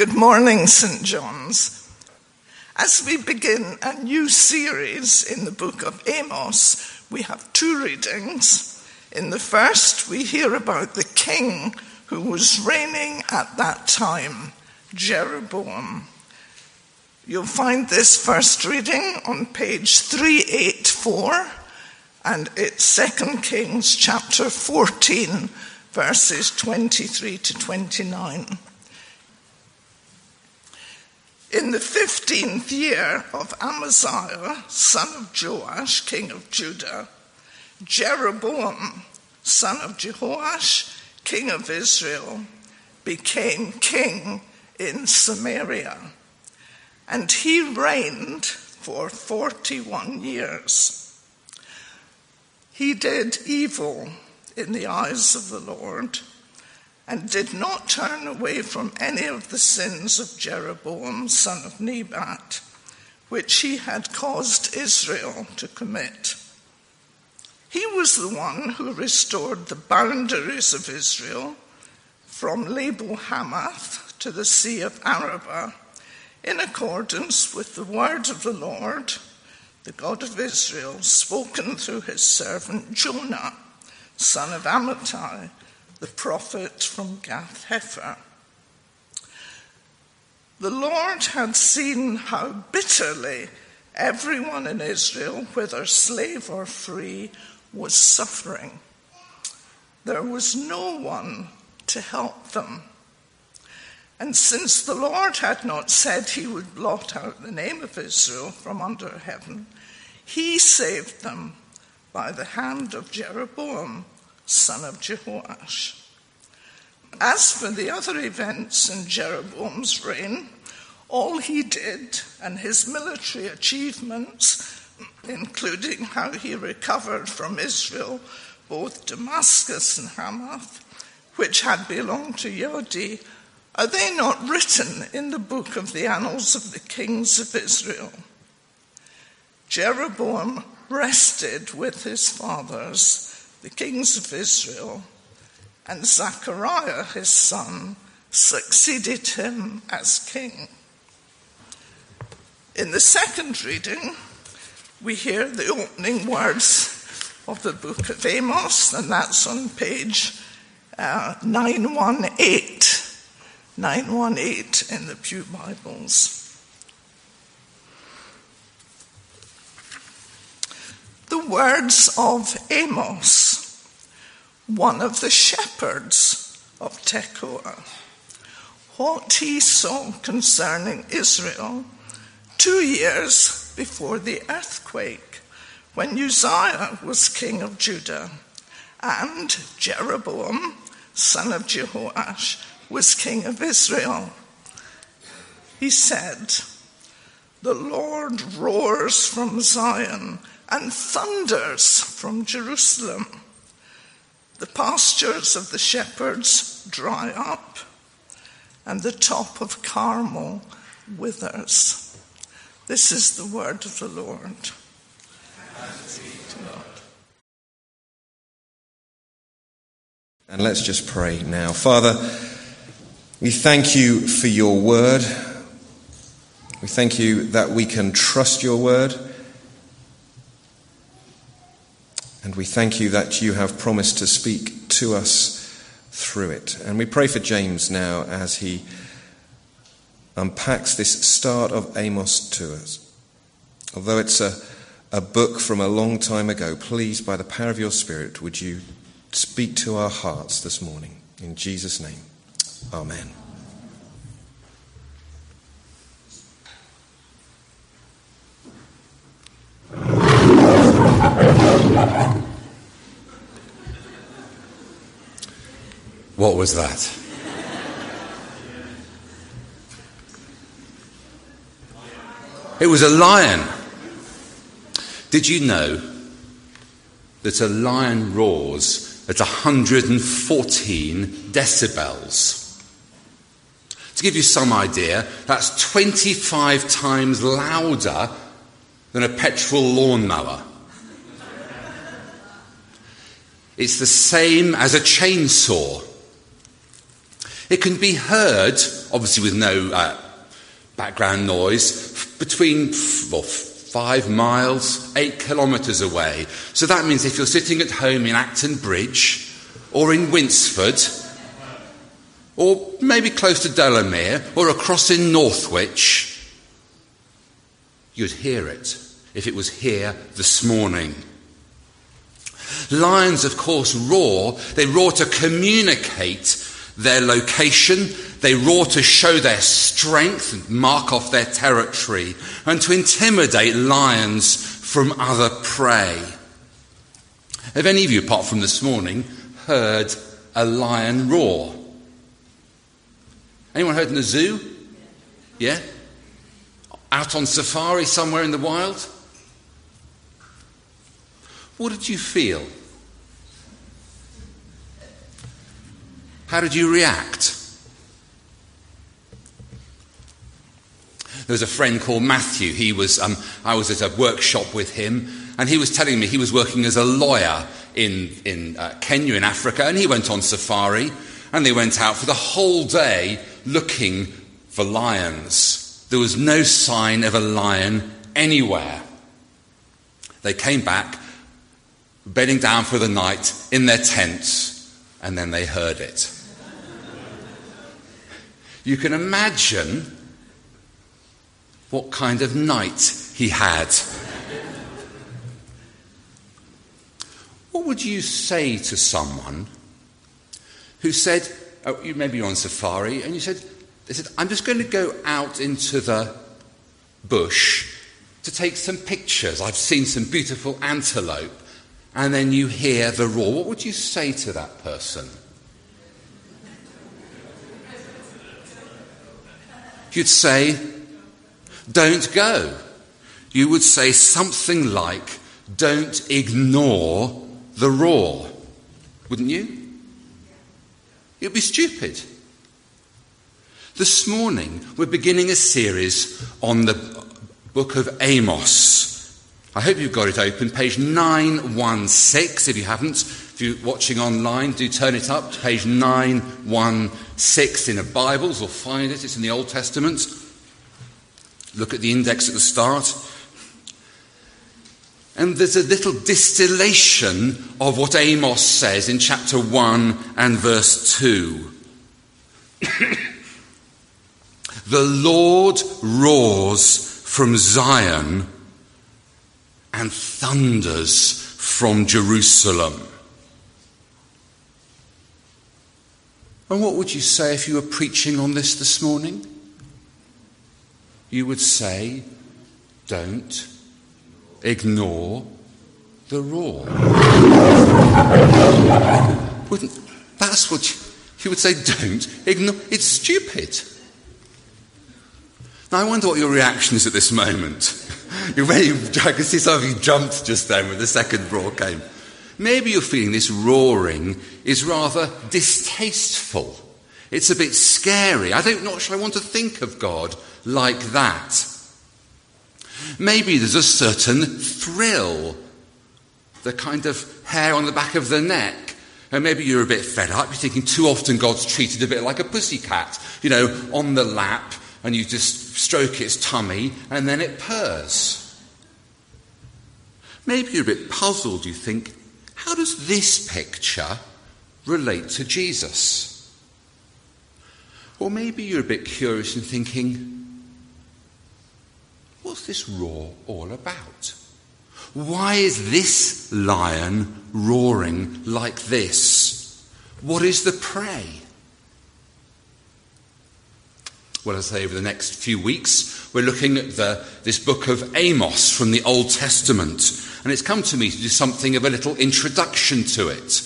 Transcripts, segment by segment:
Good morning, St. John's. As we begin a new series in the book of Amos, we have two readings. In the first, we hear about the king who was reigning at that time, Jeroboam. You'll find this first reading on page 384, and it's 2 Kings chapter 14, verses 23 to 29. In the 15th year of Amaziah, son of Joash, king of Judah, Jeroboam, son of Jehoash, king of Israel, became king in Samaria. And he reigned for 41 years. He did evil in the eyes of the Lord and did not turn away from any of the sins of Jeroboam, son of Nebat, which he had caused Israel to commit. He was the one who restored the boundaries of Israel from Lebo Hamath to the Sea of Arabah in accordance with the word of the Lord, the God of Israel, spoken through his servant Jonah, son of Amittai, the prophet from Gath Hepher. The Lord had seen how bitterly everyone in Israel, whether slave or free, was suffering. There was no one to help them. And since the Lord had not said he would blot out the name of Israel from under heaven, he saved them by the hand of Jeroboam, son of Jehoash. As for the other events in Jeroboam's reign, all he did and his military achievements, including how he recovered from Israel both Damascus and Hamath, which had belonged to Yaudi, are they not written in the book of the annals of the kings of Israel? Jeroboam rested with his fathers, the kings of Israel, and Zechariah his son succeeded him as king. In the second reading, we hear the opening words of the book of Amos, and that's on page uh, 918. 918 in the Pew Bibles. The words of Amos, one of the shepherds of Tekoa, what he saw concerning Israel two years before the earthquake when Uzziah was king of Judah and Jeroboam, son of Jehoash, was king of Israel. He said, The Lord roars from Zion and thunders from Jerusalem. The pastures of the shepherds dry up, and the top of Carmel withers. This is the word of the Lord. And let's just pray now. Father, we thank you for your word. We thank you that we can trust your word. And we thank you that you have promised to speak to us through it. And we pray for James now as he unpacks this start of Amos to us. Although it's a, a book from a long time ago, please, by the power of your Spirit, would you speak to our hearts this morning? In Jesus' name. Amen. What was that? It was a lion. Did you know that a lion roars at 114 decibels. To give you some idea, that's 25 times louder than a petrol lawnmower. It's the same as a chainsaw. It can be heard, obviously with no uh, background noise, between well, five miles, eight kilometres away. So that means if you're sitting at home in Acton Bridge or in Winsford, or maybe close to Delamere or across in Northwich, you'd hear it if it was here this morning. Lions, of course, roar. They roar to communicate their location. They roar to show their strength and mark off their territory and to intimidate lions from other prey. Have any of you, apart from this morning, heard a lion roar? Anyone heard in the zoo? Yeah? Out on safari somewhere in the wild? What did you feel? How did you react? There was a friend called Matthew. He was, um, I was at a workshop with him, and he was telling me he was working as a lawyer in, in uh, Kenya, in Africa, and he went on safari, and they went out for the whole day looking for lions. There was no sign of a lion anywhere. They came back, bedding down for the night in their tents, and then they heard it. You can imagine what kind of night he had. what would you say to someone who said, oh, you maybe you're on safari, and you said, they said, I'm just going to go out into the bush to take some pictures. I've seen some beautiful antelope. And then you hear the roar. What would you say to that person? You'd say, don't go. You would say something like, don't ignore the roar. Wouldn't you? It'd be stupid. This morning, we're beginning a series on the book of Amos. I hope you've got it open, page 916. If you haven't, if you're watching online, do turn it up to page 916 in a Bibles or find it. It's in the Old Testament. Look at the index at the start. And there's a little distillation of what Amos says in chapter 1 and verse 2. the Lord roars from Zion and thunders from Jerusalem. And what would you say if you were preaching on this this morning? You would say, don't ignore the roar. Wouldn't, that's what you, you would say, don't ignore. It's stupid. Now, I wonder what your reaction is at this moment. You're very, I can see some of you jumped just then when the second roar came. Maybe you're feeling this roaring is rather distasteful. It's a bit scary. I don't know what I want to think of God like that. Maybe there's a certain thrill, the kind of hair on the back of the neck. And maybe you're a bit fed up. You're thinking too often God's treated a bit like a pussycat, you know, on the lap, and you just stroke its tummy, and then it purrs. Maybe you're a bit puzzled. You think, how does this picture relate to Jesus? Or maybe you're a bit curious and thinking, what's this roar all about? Why is this lion roaring like this? What is the prey? Well, I say over the next few weeks, we're looking at the, this book of Amos from the Old Testament. And it's come to me to do something of a little introduction to it.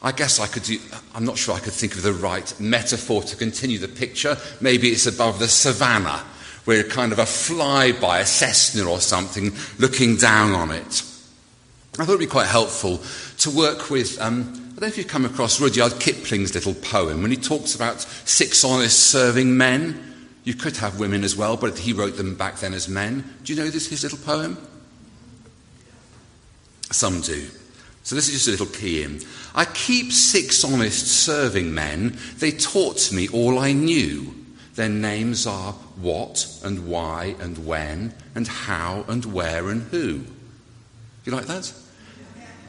I guess I could do, I'm not sure I could think of the right metaphor to continue the picture. Maybe it's above the savannah, where kind of a flyby, a Cessna or something, looking down on it. I thought it would be quite helpful to work with, um, I don't know if you've come across Rudyard Kipling's little poem when he talks about six honest serving men. You could have women as well, but he wrote them back then as men. Do you know this, his little poem? Some do. So this is just a little key in. I keep six honest serving men. They taught me all I knew. Their names are what and why and when and how and where and who. Do you like that?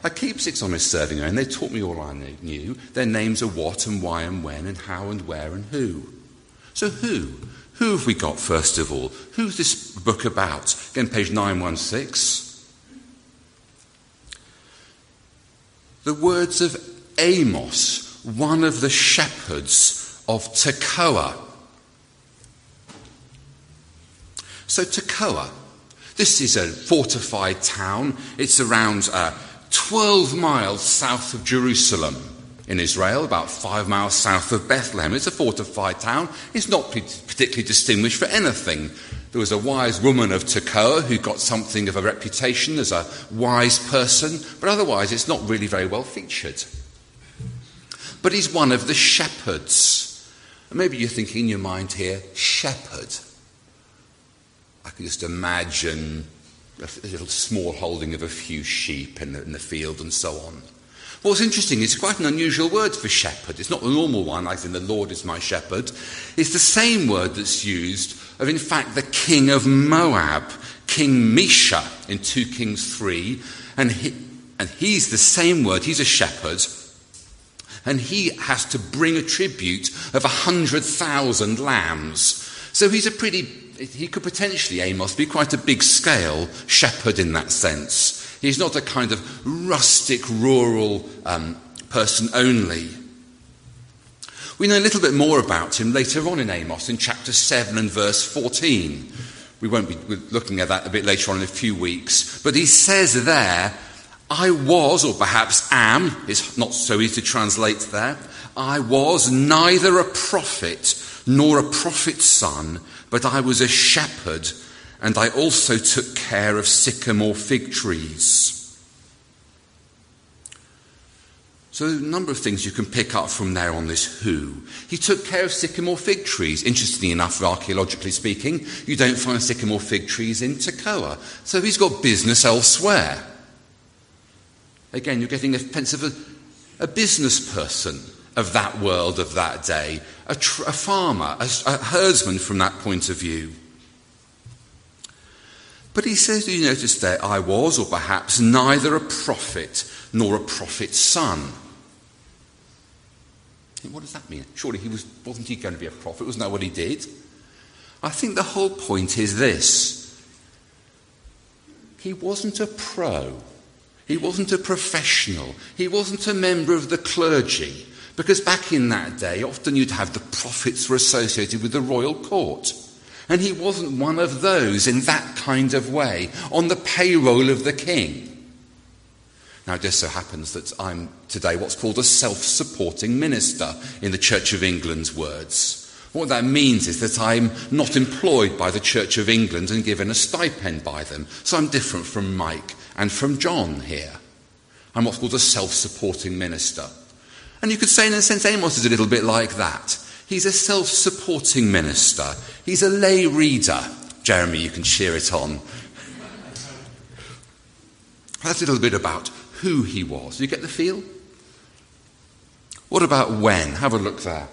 I keep six on honest serving men. They taught me all I knew. Their names are what and why and when and how and where and who. So who? Who have we got first of all? Who's this book about? Again, page 916. The words of Amos, one of the shepherds of Tekoa. So, Tekoa, this is a fortified town. It's around uh, 12 miles south of Jerusalem in Israel, about five miles south of Bethlehem. It's a fortified town. It's not particularly distinguished for anything. There was a wise woman of Tekoa who got something of a reputation as a wise person, but otherwise it's not really very well featured. But he's one of the shepherds. And maybe you're thinking in your mind here, shepherd. I can just imagine a little small holding of a few sheep in the, in the field and so on. What's interesting, is quite an unusual word for shepherd. It's not the normal one, as in the Lord is my shepherd. It's the same word that's used of, in fact, the king of Moab, King Mesha, in 2 Kings 3. And, he, and he's the same word, he's a shepherd. And he has to bring a tribute of 100,000 lambs. So he's a pretty, he could potentially, Amos, be quite a big scale shepherd in that sense. He's not a kind of rustic, rural um, person only. We know a little bit more about him later on in Amos, in chapter 7 and verse 14. We won't be looking at that a bit later on in a few weeks. But he says there, I was, or perhaps am, it's not so easy to translate there. I was neither a prophet nor a prophet's son, but I was a shepherd and I also took care of sycamore fig trees. So, a number of things you can pick up from there on this who. He took care of sycamore fig trees. Interestingly enough, archaeologically speaking, you don't find sycamore fig trees in Tekoa. So, he's got business elsewhere. Again, you're getting a sense of a, a business person of that world of that day, a, tr- a farmer, a, a herdsman from that point of view. But he says, do you notice there, I was, or perhaps, neither a prophet nor a prophet's son. What does that mean? Surely he was, wasn't he going to be a prophet? Wasn't that what he did? I think the whole point is this. He wasn't a pro. He wasn't a professional. He wasn't a member of the clergy. Because back in that day, often you'd have the prophets were associated with the royal court. And he wasn't one of those in that kind of way, on the payroll of the king. Now, it just so happens that I'm today what's called a self supporting minister in the Church of England's words. What that means is that I'm not employed by the Church of England and given a stipend by them. So I'm different from Mike and from John here. I'm what's called a self supporting minister. And you could say, in a sense, Amos is a little bit like that. He's a self supporting minister. He's a lay reader. Jeremy, you can cheer it on. That's a little bit about who he was. You get the feel? What about when? Have a look there.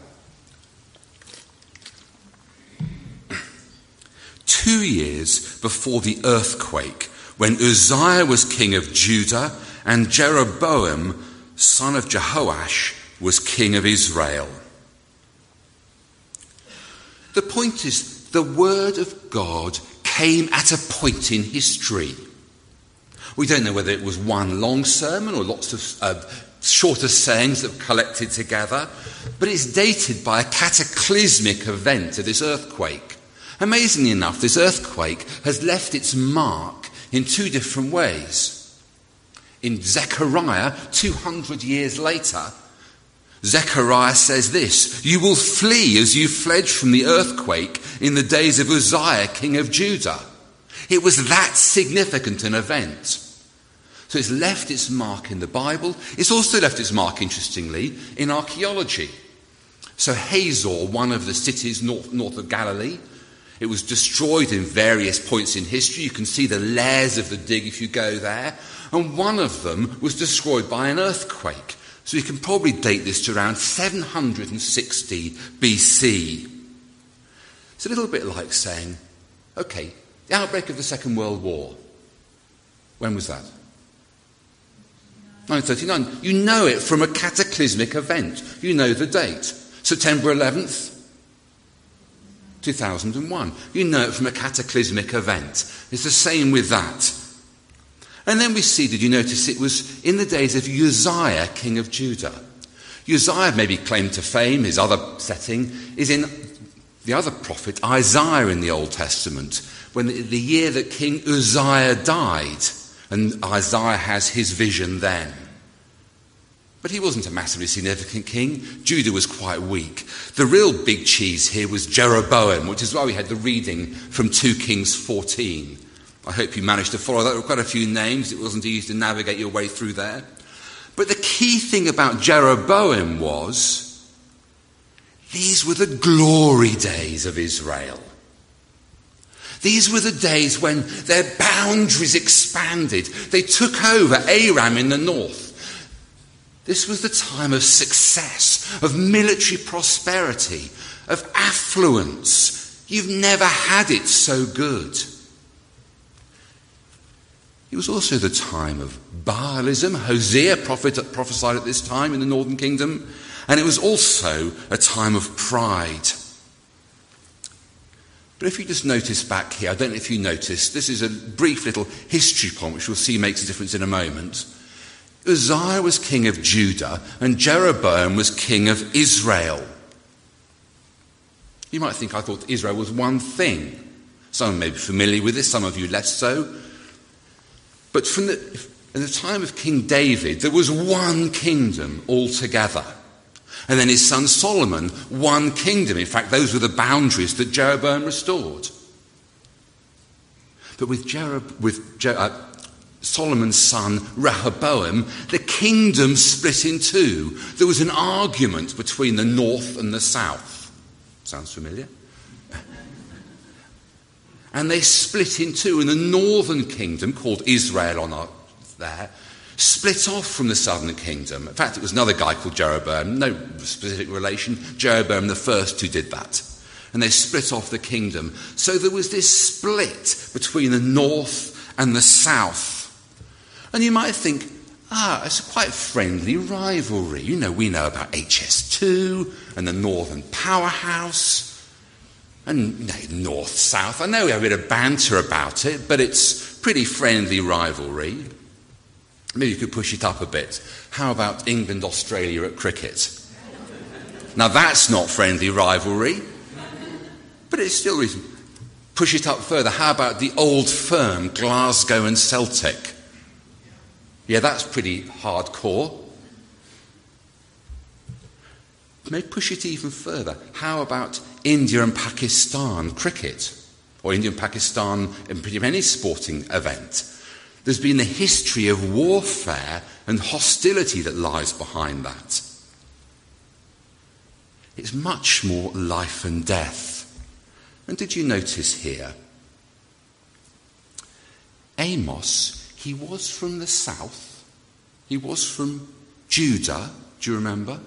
Two years before the earthquake, when Uzziah was king of Judah and Jeroboam, son of Jehoash, was king of Israel. The point is, the Word of God came at a point in history. We don't know whether it was one long sermon or lots of uh, shorter sayings that were collected together, but it's dated by a cataclysmic event of this earthquake. Amazingly enough, this earthquake has left its mark in two different ways. In Zechariah, 200 years later, Zechariah says this You will flee as you fled from the earthquake in the days of Uzziah, king of Judah. It was that significant an event. So it's left its mark in the Bible. It's also left its mark, interestingly, in archaeology. So Hazor, one of the cities north, north of Galilee, It was destroyed in various points in history. You can see the layers of the dig if you go there. And one of them was destroyed by an earthquake. So you can probably date this to around 760 BC. It's a little bit like saying, okay, the outbreak of the Second World War. When was that? 1939. You know it from a cataclysmic event. You know the date. September 11th, 2001. You know it from a cataclysmic event. It's the same with that. And then we see, did you notice it was in the days of Uzziah, king of Judah? Uzziah, maybe claimed to fame, his other setting is in the other prophet, Isaiah, in the Old Testament, when the, the year that King Uzziah died, and Isaiah has his vision then. But he wasn't a massively significant king. Judah was quite weak. The real big cheese here was Jeroboam, which is why we had the reading from 2 Kings 14. I hope you managed to follow that. There were quite a few names. It wasn't easy to navigate your way through there. But the key thing about Jeroboam was these were the glory days of Israel. These were the days when their boundaries expanded. They took over Aram in the north. This was the time of success, of military prosperity, of affluence. You've never had it so good. It was also the time of Baalism. Hosea prophesied at this time in the northern kingdom. And it was also a time of pride. But if you just notice back here, I don't know if you noticed, this is a brief little history point which we'll see makes a difference in a moment. Uzziah was king of Judah and Jeroboam was king of Israel. You might think I thought Israel was one thing. Some may be familiar with this, some of you less so. But from the, in the time of King David, there was one kingdom altogether. And then his son Solomon, one kingdom. In fact, those were the boundaries that Jeroboam restored. But with, Jerob- with Je- uh, Solomon's son Rehoboam, the kingdom split in two. There was an argument between the north and the south. Sounds familiar? And they split in two. And the northern kingdom, called Israel on our, there, split off from the southern kingdom. In fact, it was another guy called Jeroboam, no specific relation, Jeroboam the first who did that. And they split off the kingdom. So there was this split between the north and the south. And you might think, ah, it's a quite friendly rivalry. You know, we know about HS2 and the Northern Powerhouse and North South. I know we have a bit of banter about it, but it's pretty friendly rivalry. Maybe you could push it up a bit. How about England Australia at cricket? Now that's not friendly rivalry, but it's still reason. Push it up further. How about the old firm Glasgow and Celtic? Yeah, that's pretty hardcore. May push it even further. How about India and Pakistan cricket? Or India and Pakistan in pretty any sporting event? There's been a history of warfare and hostility that lies behind that. It's much more life and death. And did you notice here? Amos, he was from the south, he was from Judah, do you remember?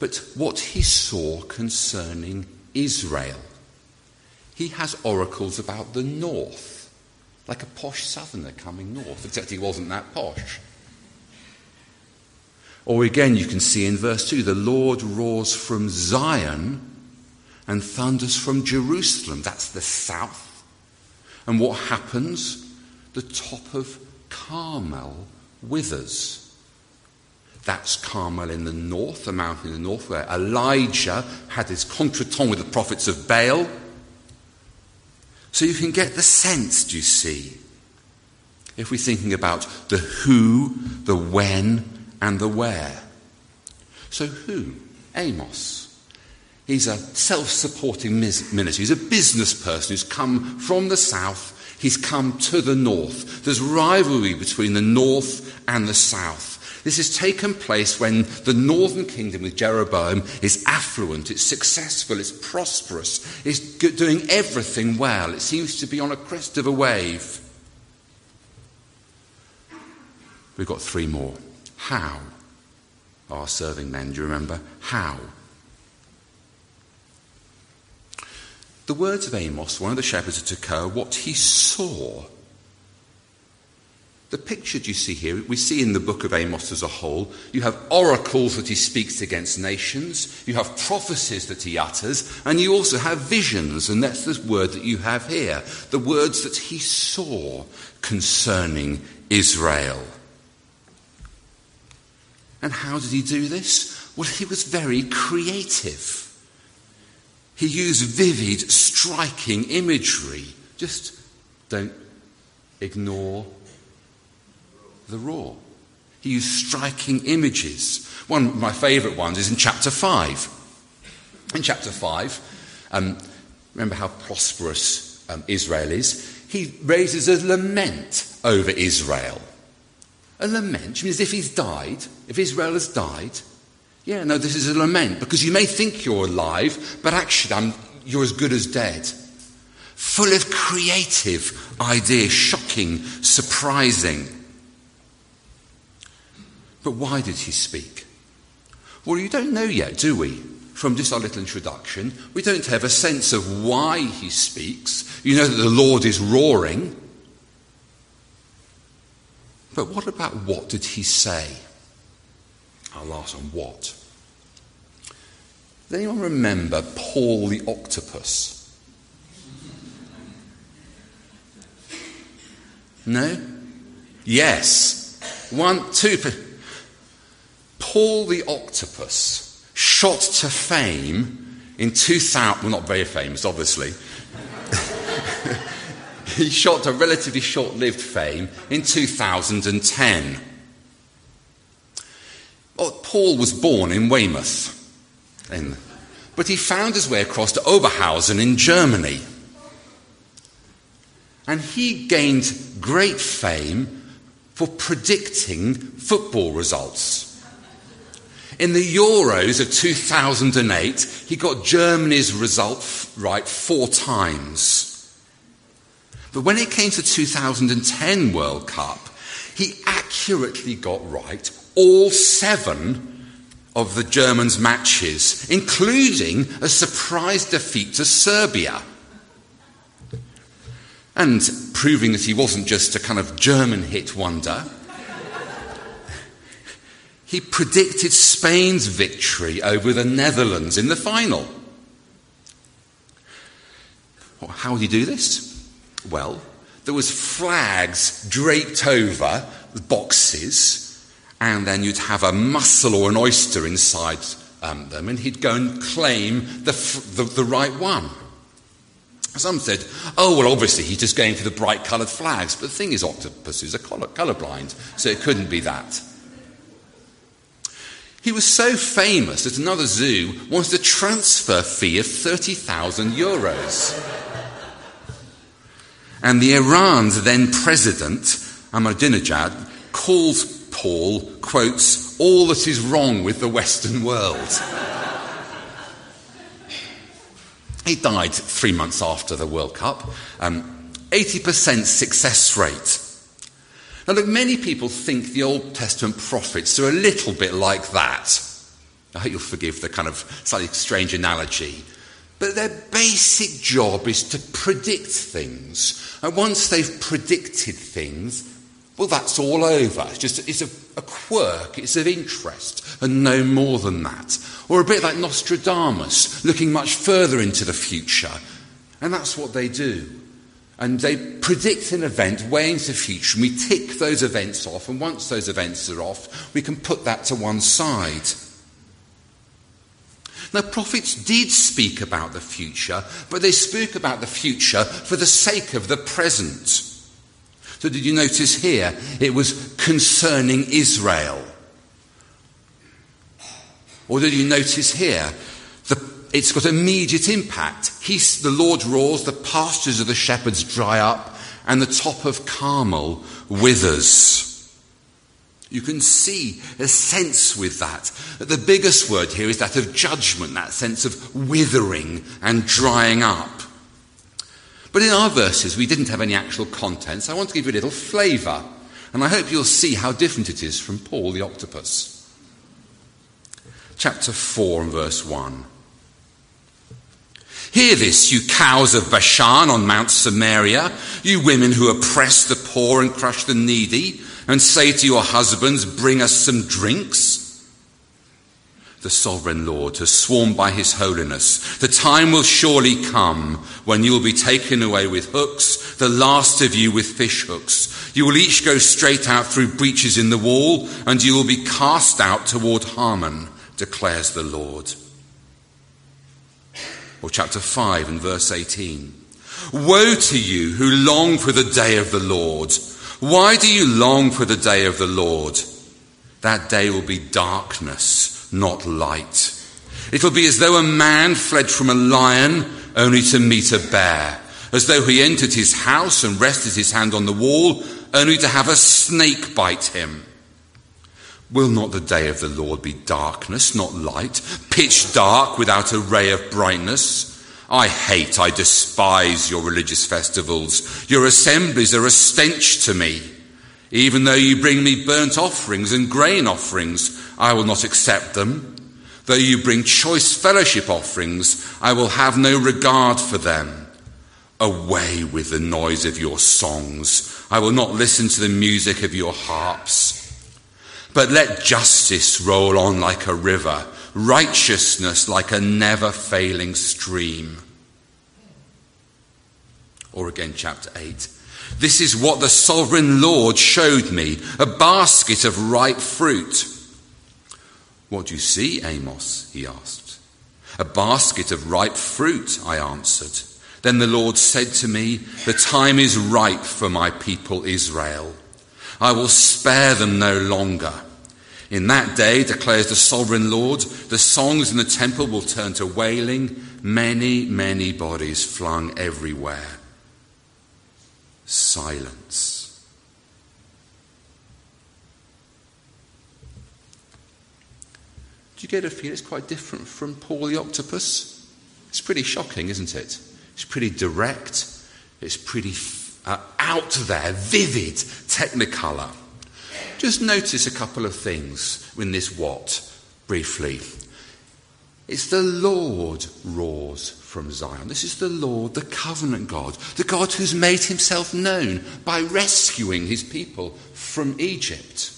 But what he saw concerning Israel, he has oracles about the north like a posh southerner coming north, except he wasn't that posh. Or again, you can see in verse 2 the Lord roars from Zion and thunders from Jerusalem. That's the south. And what happens? The top of Carmel withers. That's Carmel in the north, the mountain in the north, where Elijah had his contretemps with the prophets of Baal. So you can get the sense, do you see? If we're thinking about the who, the when, and the where. So, who? Amos. He's a self supporting minister. He's a business person who's come from the south, he's come to the north. There's rivalry between the north and the south. This has taken place when the northern kingdom with Jeroboam is affluent, it's successful, it's prosperous, it's doing everything well. It seems to be on a crest of a wave. We've got three more. How? Our serving men, do you remember? How? The words of Amos, one of the shepherds of Tekoa, what he saw the picture you see here, we see in the book of Amos as a whole, you have oracles that he speaks against nations, you have prophecies that he utters, and you also have visions, and that's the word that you have here the words that he saw concerning Israel. And how did he do this? Well, he was very creative. He used vivid, striking imagery. Just don't ignore the roar. He used striking images. One of my favourite ones is in chapter 5. In chapter 5, um, remember how prosperous um, Israel is? He raises a lament over Israel. A lament, means if he's died, if Israel has died, yeah, no, this is a lament because you may think you're alive, but actually I'm, you're as good as dead. Full of creative ideas, shocking, surprising. But why did he speak? Well, you don't know yet, do we? From just our little introduction, we don't have a sense of why he speaks. You know that the Lord is roaring. But what about what did he say? I'll ask on what. Does anyone remember Paul the octopus? No? Yes. One, two. Paul the Octopus shot to fame in 2000, well, not very famous, obviously. he shot to relatively short lived fame in 2010. Well, Paul was born in Weymouth, in, but he found his way across to Oberhausen in Germany. And he gained great fame for predicting football results. In the Euros of 2008, he got Germany's result right four times. But when it came to 2010 World Cup, he accurately got right all seven of the Germans' matches, including a surprise defeat to Serbia. And proving that he wasn't just a kind of German hit wonder, he predicted Spain's victory over the Netherlands in the final. How would he do this? Well, there was flags draped over the boxes, and then you'd have a mussel or an oyster inside um, them, and he'd go and claim the, the, the right one. Some said, oh, well, obviously he's just going for the bright coloured flags. But the thing is, octopuses are colour, colourblind, so it couldn't be that. He was so famous that another zoo wanted a transfer fee of 30,000 euros. And the Iran's then president, Ahmadinejad, calls Paul, quotes, all that is wrong with the Western world. he died three months after the World Cup. Um, 80% success rate. Now, look, many people think the Old Testament prophets are a little bit like that. I hope you'll forgive the kind of slightly strange analogy. But their basic job is to predict things. And once they've predicted things, well, that's all over. It's just it's a, a quirk, it's of interest, and no more than that. Or a bit like Nostradamus, looking much further into the future. And that's what they do and they predict an event way into the future, and we tick those events off, and once those events are off, we can put that to one side. Now, prophets did speak about the future, but they spoke about the future for the sake of the present. So, did you notice here? It was concerning Israel. Or did you notice here? it's got immediate impact. He's, the Lord roars, the pastures of the shepherds dry up, and the top of Carmel withers. You can see a sense with that. The biggest word here is that of judgment, that sense of withering and drying up. But in our verses, we didn't have any actual content, so I want to give you a little flavour. And I hope you'll see how different it is from Paul the octopus. Chapter 4 and verse 1. Hear this, you cows of Bashan on Mount Samaria, you women who oppress the poor and crush the needy and say to your husbands, Bring us some drinks. The sovereign Lord has sworn by his holiness. The time will surely come when you will be taken away with hooks, the last of you with fish hooks. You will each go straight out through breaches in the wall, and you will be cast out toward Harmon, declares the Lord. Or chapter 5 and verse 18. Woe to you who long for the day of the Lord. Why do you long for the day of the Lord? That day will be darkness, not light. It will be as though a man fled from a lion only to meet a bear, as though he entered his house and rested his hand on the wall only to have a snake bite him. Will not the day of the Lord be darkness, not light, pitch dark without a ray of brightness? I hate, I despise your religious festivals. Your assemblies are a stench to me. Even though you bring me burnt offerings and grain offerings, I will not accept them. Though you bring choice fellowship offerings, I will have no regard for them. Away with the noise of your songs. I will not listen to the music of your harps. But let justice roll on like a river righteousness like a never failing stream. Or again, chapter 8. This is what the sovereign Lord showed me a basket of ripe fruit. What do you see, Amos? he asked. A basket of ripe fruit, I answered. Then the Lord said to me, The time is ripe for my people Israel. I will spare them no longer. In that day, declares the sovereign Lord, the songs in the temple will turn to wailing, many, many bodies flung everywhere. Silence. Do you get a feel it's quite different from Paul the octopus? It's pretty shocking, isn't it? It's pretty direct. It's pretty uh, out there, vivid, technicolor. Just notice a couple of things in this what, briefly. It's the Lord roars from Zion. This is the Lord, the covenant God, the God who's made himself known by rescuing his people from Egypt.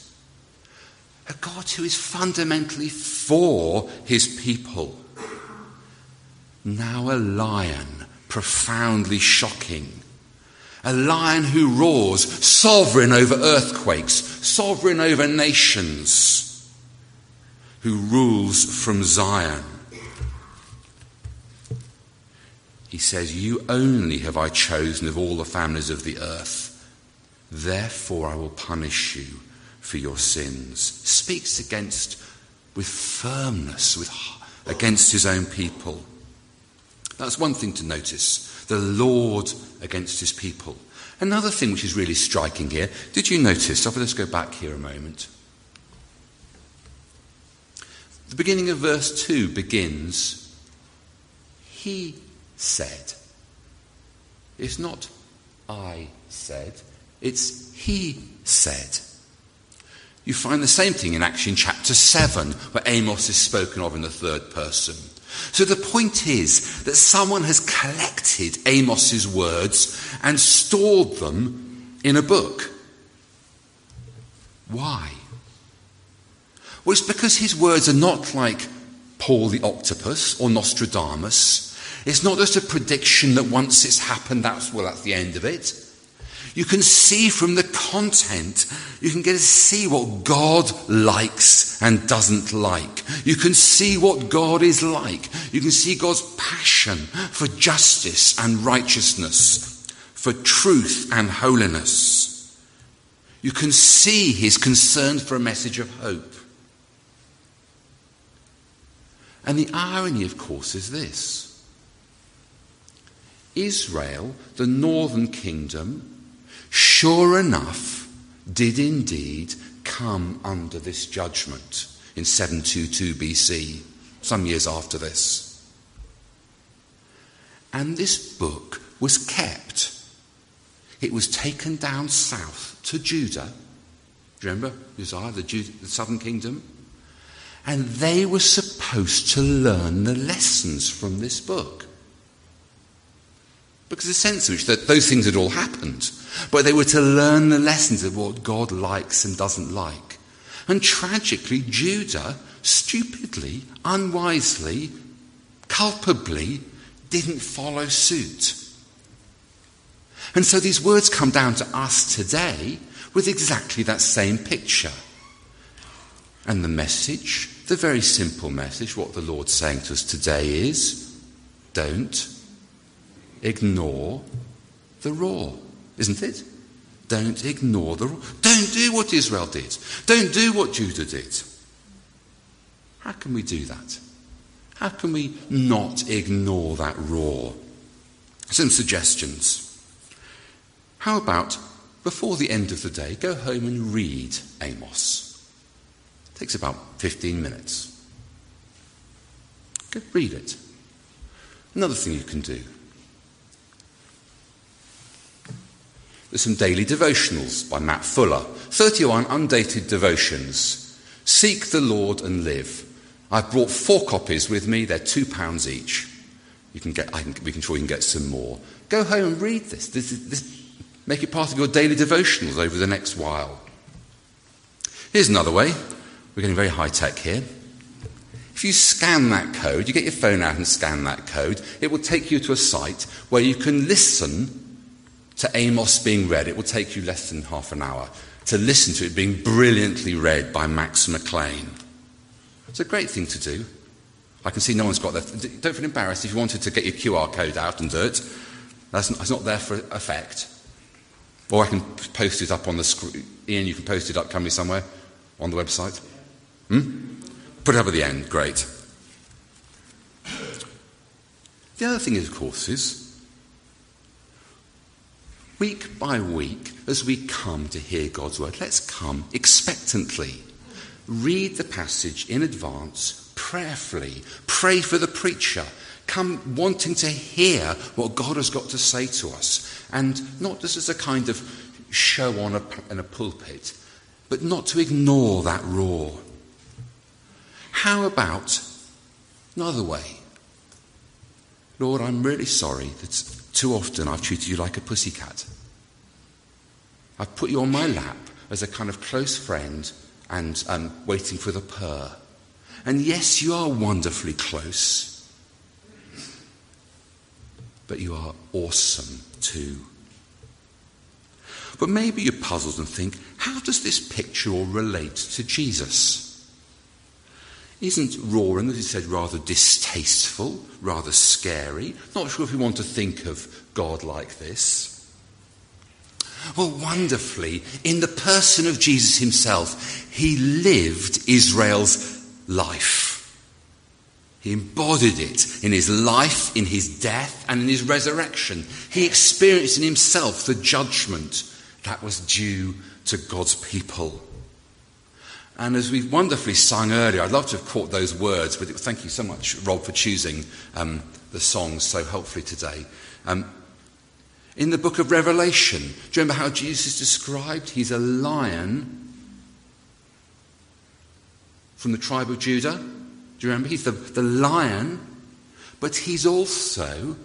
A God who is fundamentally for his people. Now a lion, profoundly shocking, a lion who roars, sovereign over earthquakes, sovereign over nations, who rules from Zion. He says, You only have I chosen of all the families of the earth. Therefore I will punish you for your sins. Speaks against, with firmness, with, against his own people. That's one thing to notice the Lord against his people. Another thing which is really striking here, did you notice? let's go back here a moment. The beginning of verse 2 begins, He said. It's not I said, it's He said. You find the same thing in Action chapter 7, where Amos is spoken of in the third person. So the point is that someone has collected Amos's words and stored them in a book. Why? Well, it's because his words are not like Paul the octopus or Nostradamus. It's not just a prediction that once it's happened, that's well, that's the end of it. You can see from the content, you can get to see what God likes and doesn't like. You can see what God is like. You can see God's passion for justice and righteousness, for truth and holiness. You can see his concern for a message of hope. And the irony, of course, is this Israel, the northern kingdom, sure enough, did indeed come under this judgment in 722 BC, some years after this. And this book was kept. It was taken down south to Judah. Do you remember Uzziah, the, Judah, the southern kingdom? And they were supposed to learn the lessons from this book. Because the sense in which that those things had all happened, but they were to learn the lessons of what God likes and doesn't like. And tragically, Judah stupidly, unwisely, culpably didn't follow suit. And so these words come down to us today with exactly that same picture. And the message, the very simple message, what the Lord's saying to us today is don't ignore the roar, isn't it? Don't ignore the roar. Don't do what Israel did. Don't do what Judah did. How can we do that? How can we not ignore that roar? Some suggestions. How about before the end of the day, go home and read Amos? It takes about 15 minutes. Go read it. Another thing you can do. There's some daily devotionals by Matt Fuller. 31 undated devotions. Seek the Lord and live. I've brought four copies with me. They're two pounds each. You can get, I can, we can sure you can get some more. Go home and read this. This, this. Make it part of your daily devotionals over the next while. Here's another way. We're getting very high tech here. If you scan that code, you get your phone out and scan that code, it will take you to a site where you can listen to Amos being read. It will take you less than half an hour to listen to it being brilliantly read by Max McLean. It's a great thing to do. I can see no one's got that. Don't feel embarrassed if you wanted to get your QR code out and do it. That's not, that's not there for effect. Or I can post it up on the screen. Ian, you can post it up, can we, somewhere on the website? Hmm? Put it up at the end. Great. The other thing, is of course, is week by week, as we come to hear God's word, let's come expectantly. Read the passage in advance, prayerfully. Pray for the preacher. Come wanting to hear what God has got to say to us. And not just as a kind of show on a, in a pulpit, but not to ignore that roar. How about another way? Lord, I'm really sorry that too often I've treated you like a pussycat. I've put you on my lap as a kind of close friend and um, waiting for the purr. And yes, you are wonderfully close, but you are awesome too. But maybe you're puzzled and think, how does this picture all relate to Jesus? Isn't roaring, as he said, rather distasteful, rather scary? Not sure if we want to think of God like this. Well, wonderfully, in the person of Jesus himself, he lived Israel's life. He embodied it in his life, in his death, and in his resurrection. He experienced in himself the judgment that was due to God's people. And as we wonderfully sung earlier, I'd love to have caught those words, but thank you so much, Rob, for choosing um, the songs so helpfully today. Um, in the book of Revelation, do you remember how Jesus is described? He's a lion from the tribe of Judah. Do you remember? He's the, the lion, but he's also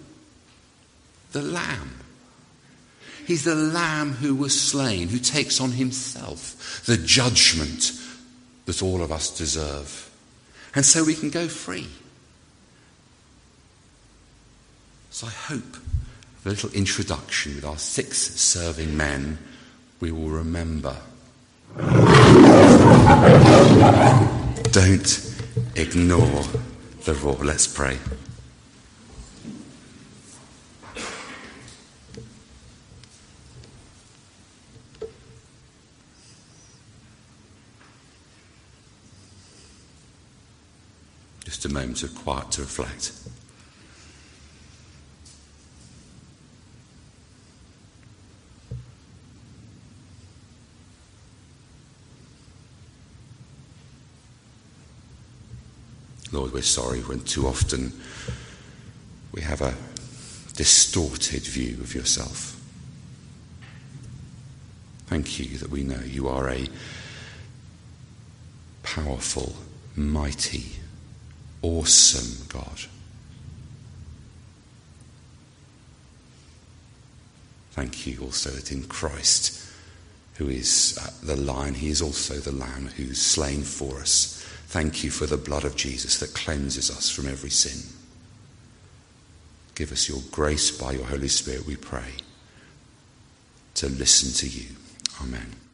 the lamb. He's the lamb who was slain, who takes on himself the judgment that all of us deserve. And so we can go free. So I hope the little introduction with our six serving men we will remember. Don't ignore the roar. Let's pray. just a moment of quiet to reflect. Lord, we're sorry when too often we have a distorted view of yourself. Thank you that we know you are a powerful, mighty awesome God. Thank you also that in Christ, who is uh, the lion, he is also the lamb who's slain for us. Thank you for the blood of Jesus that cleanses us from every sin. Give us your grace by your Holy Spirit, we pray, to listen to you. Amen.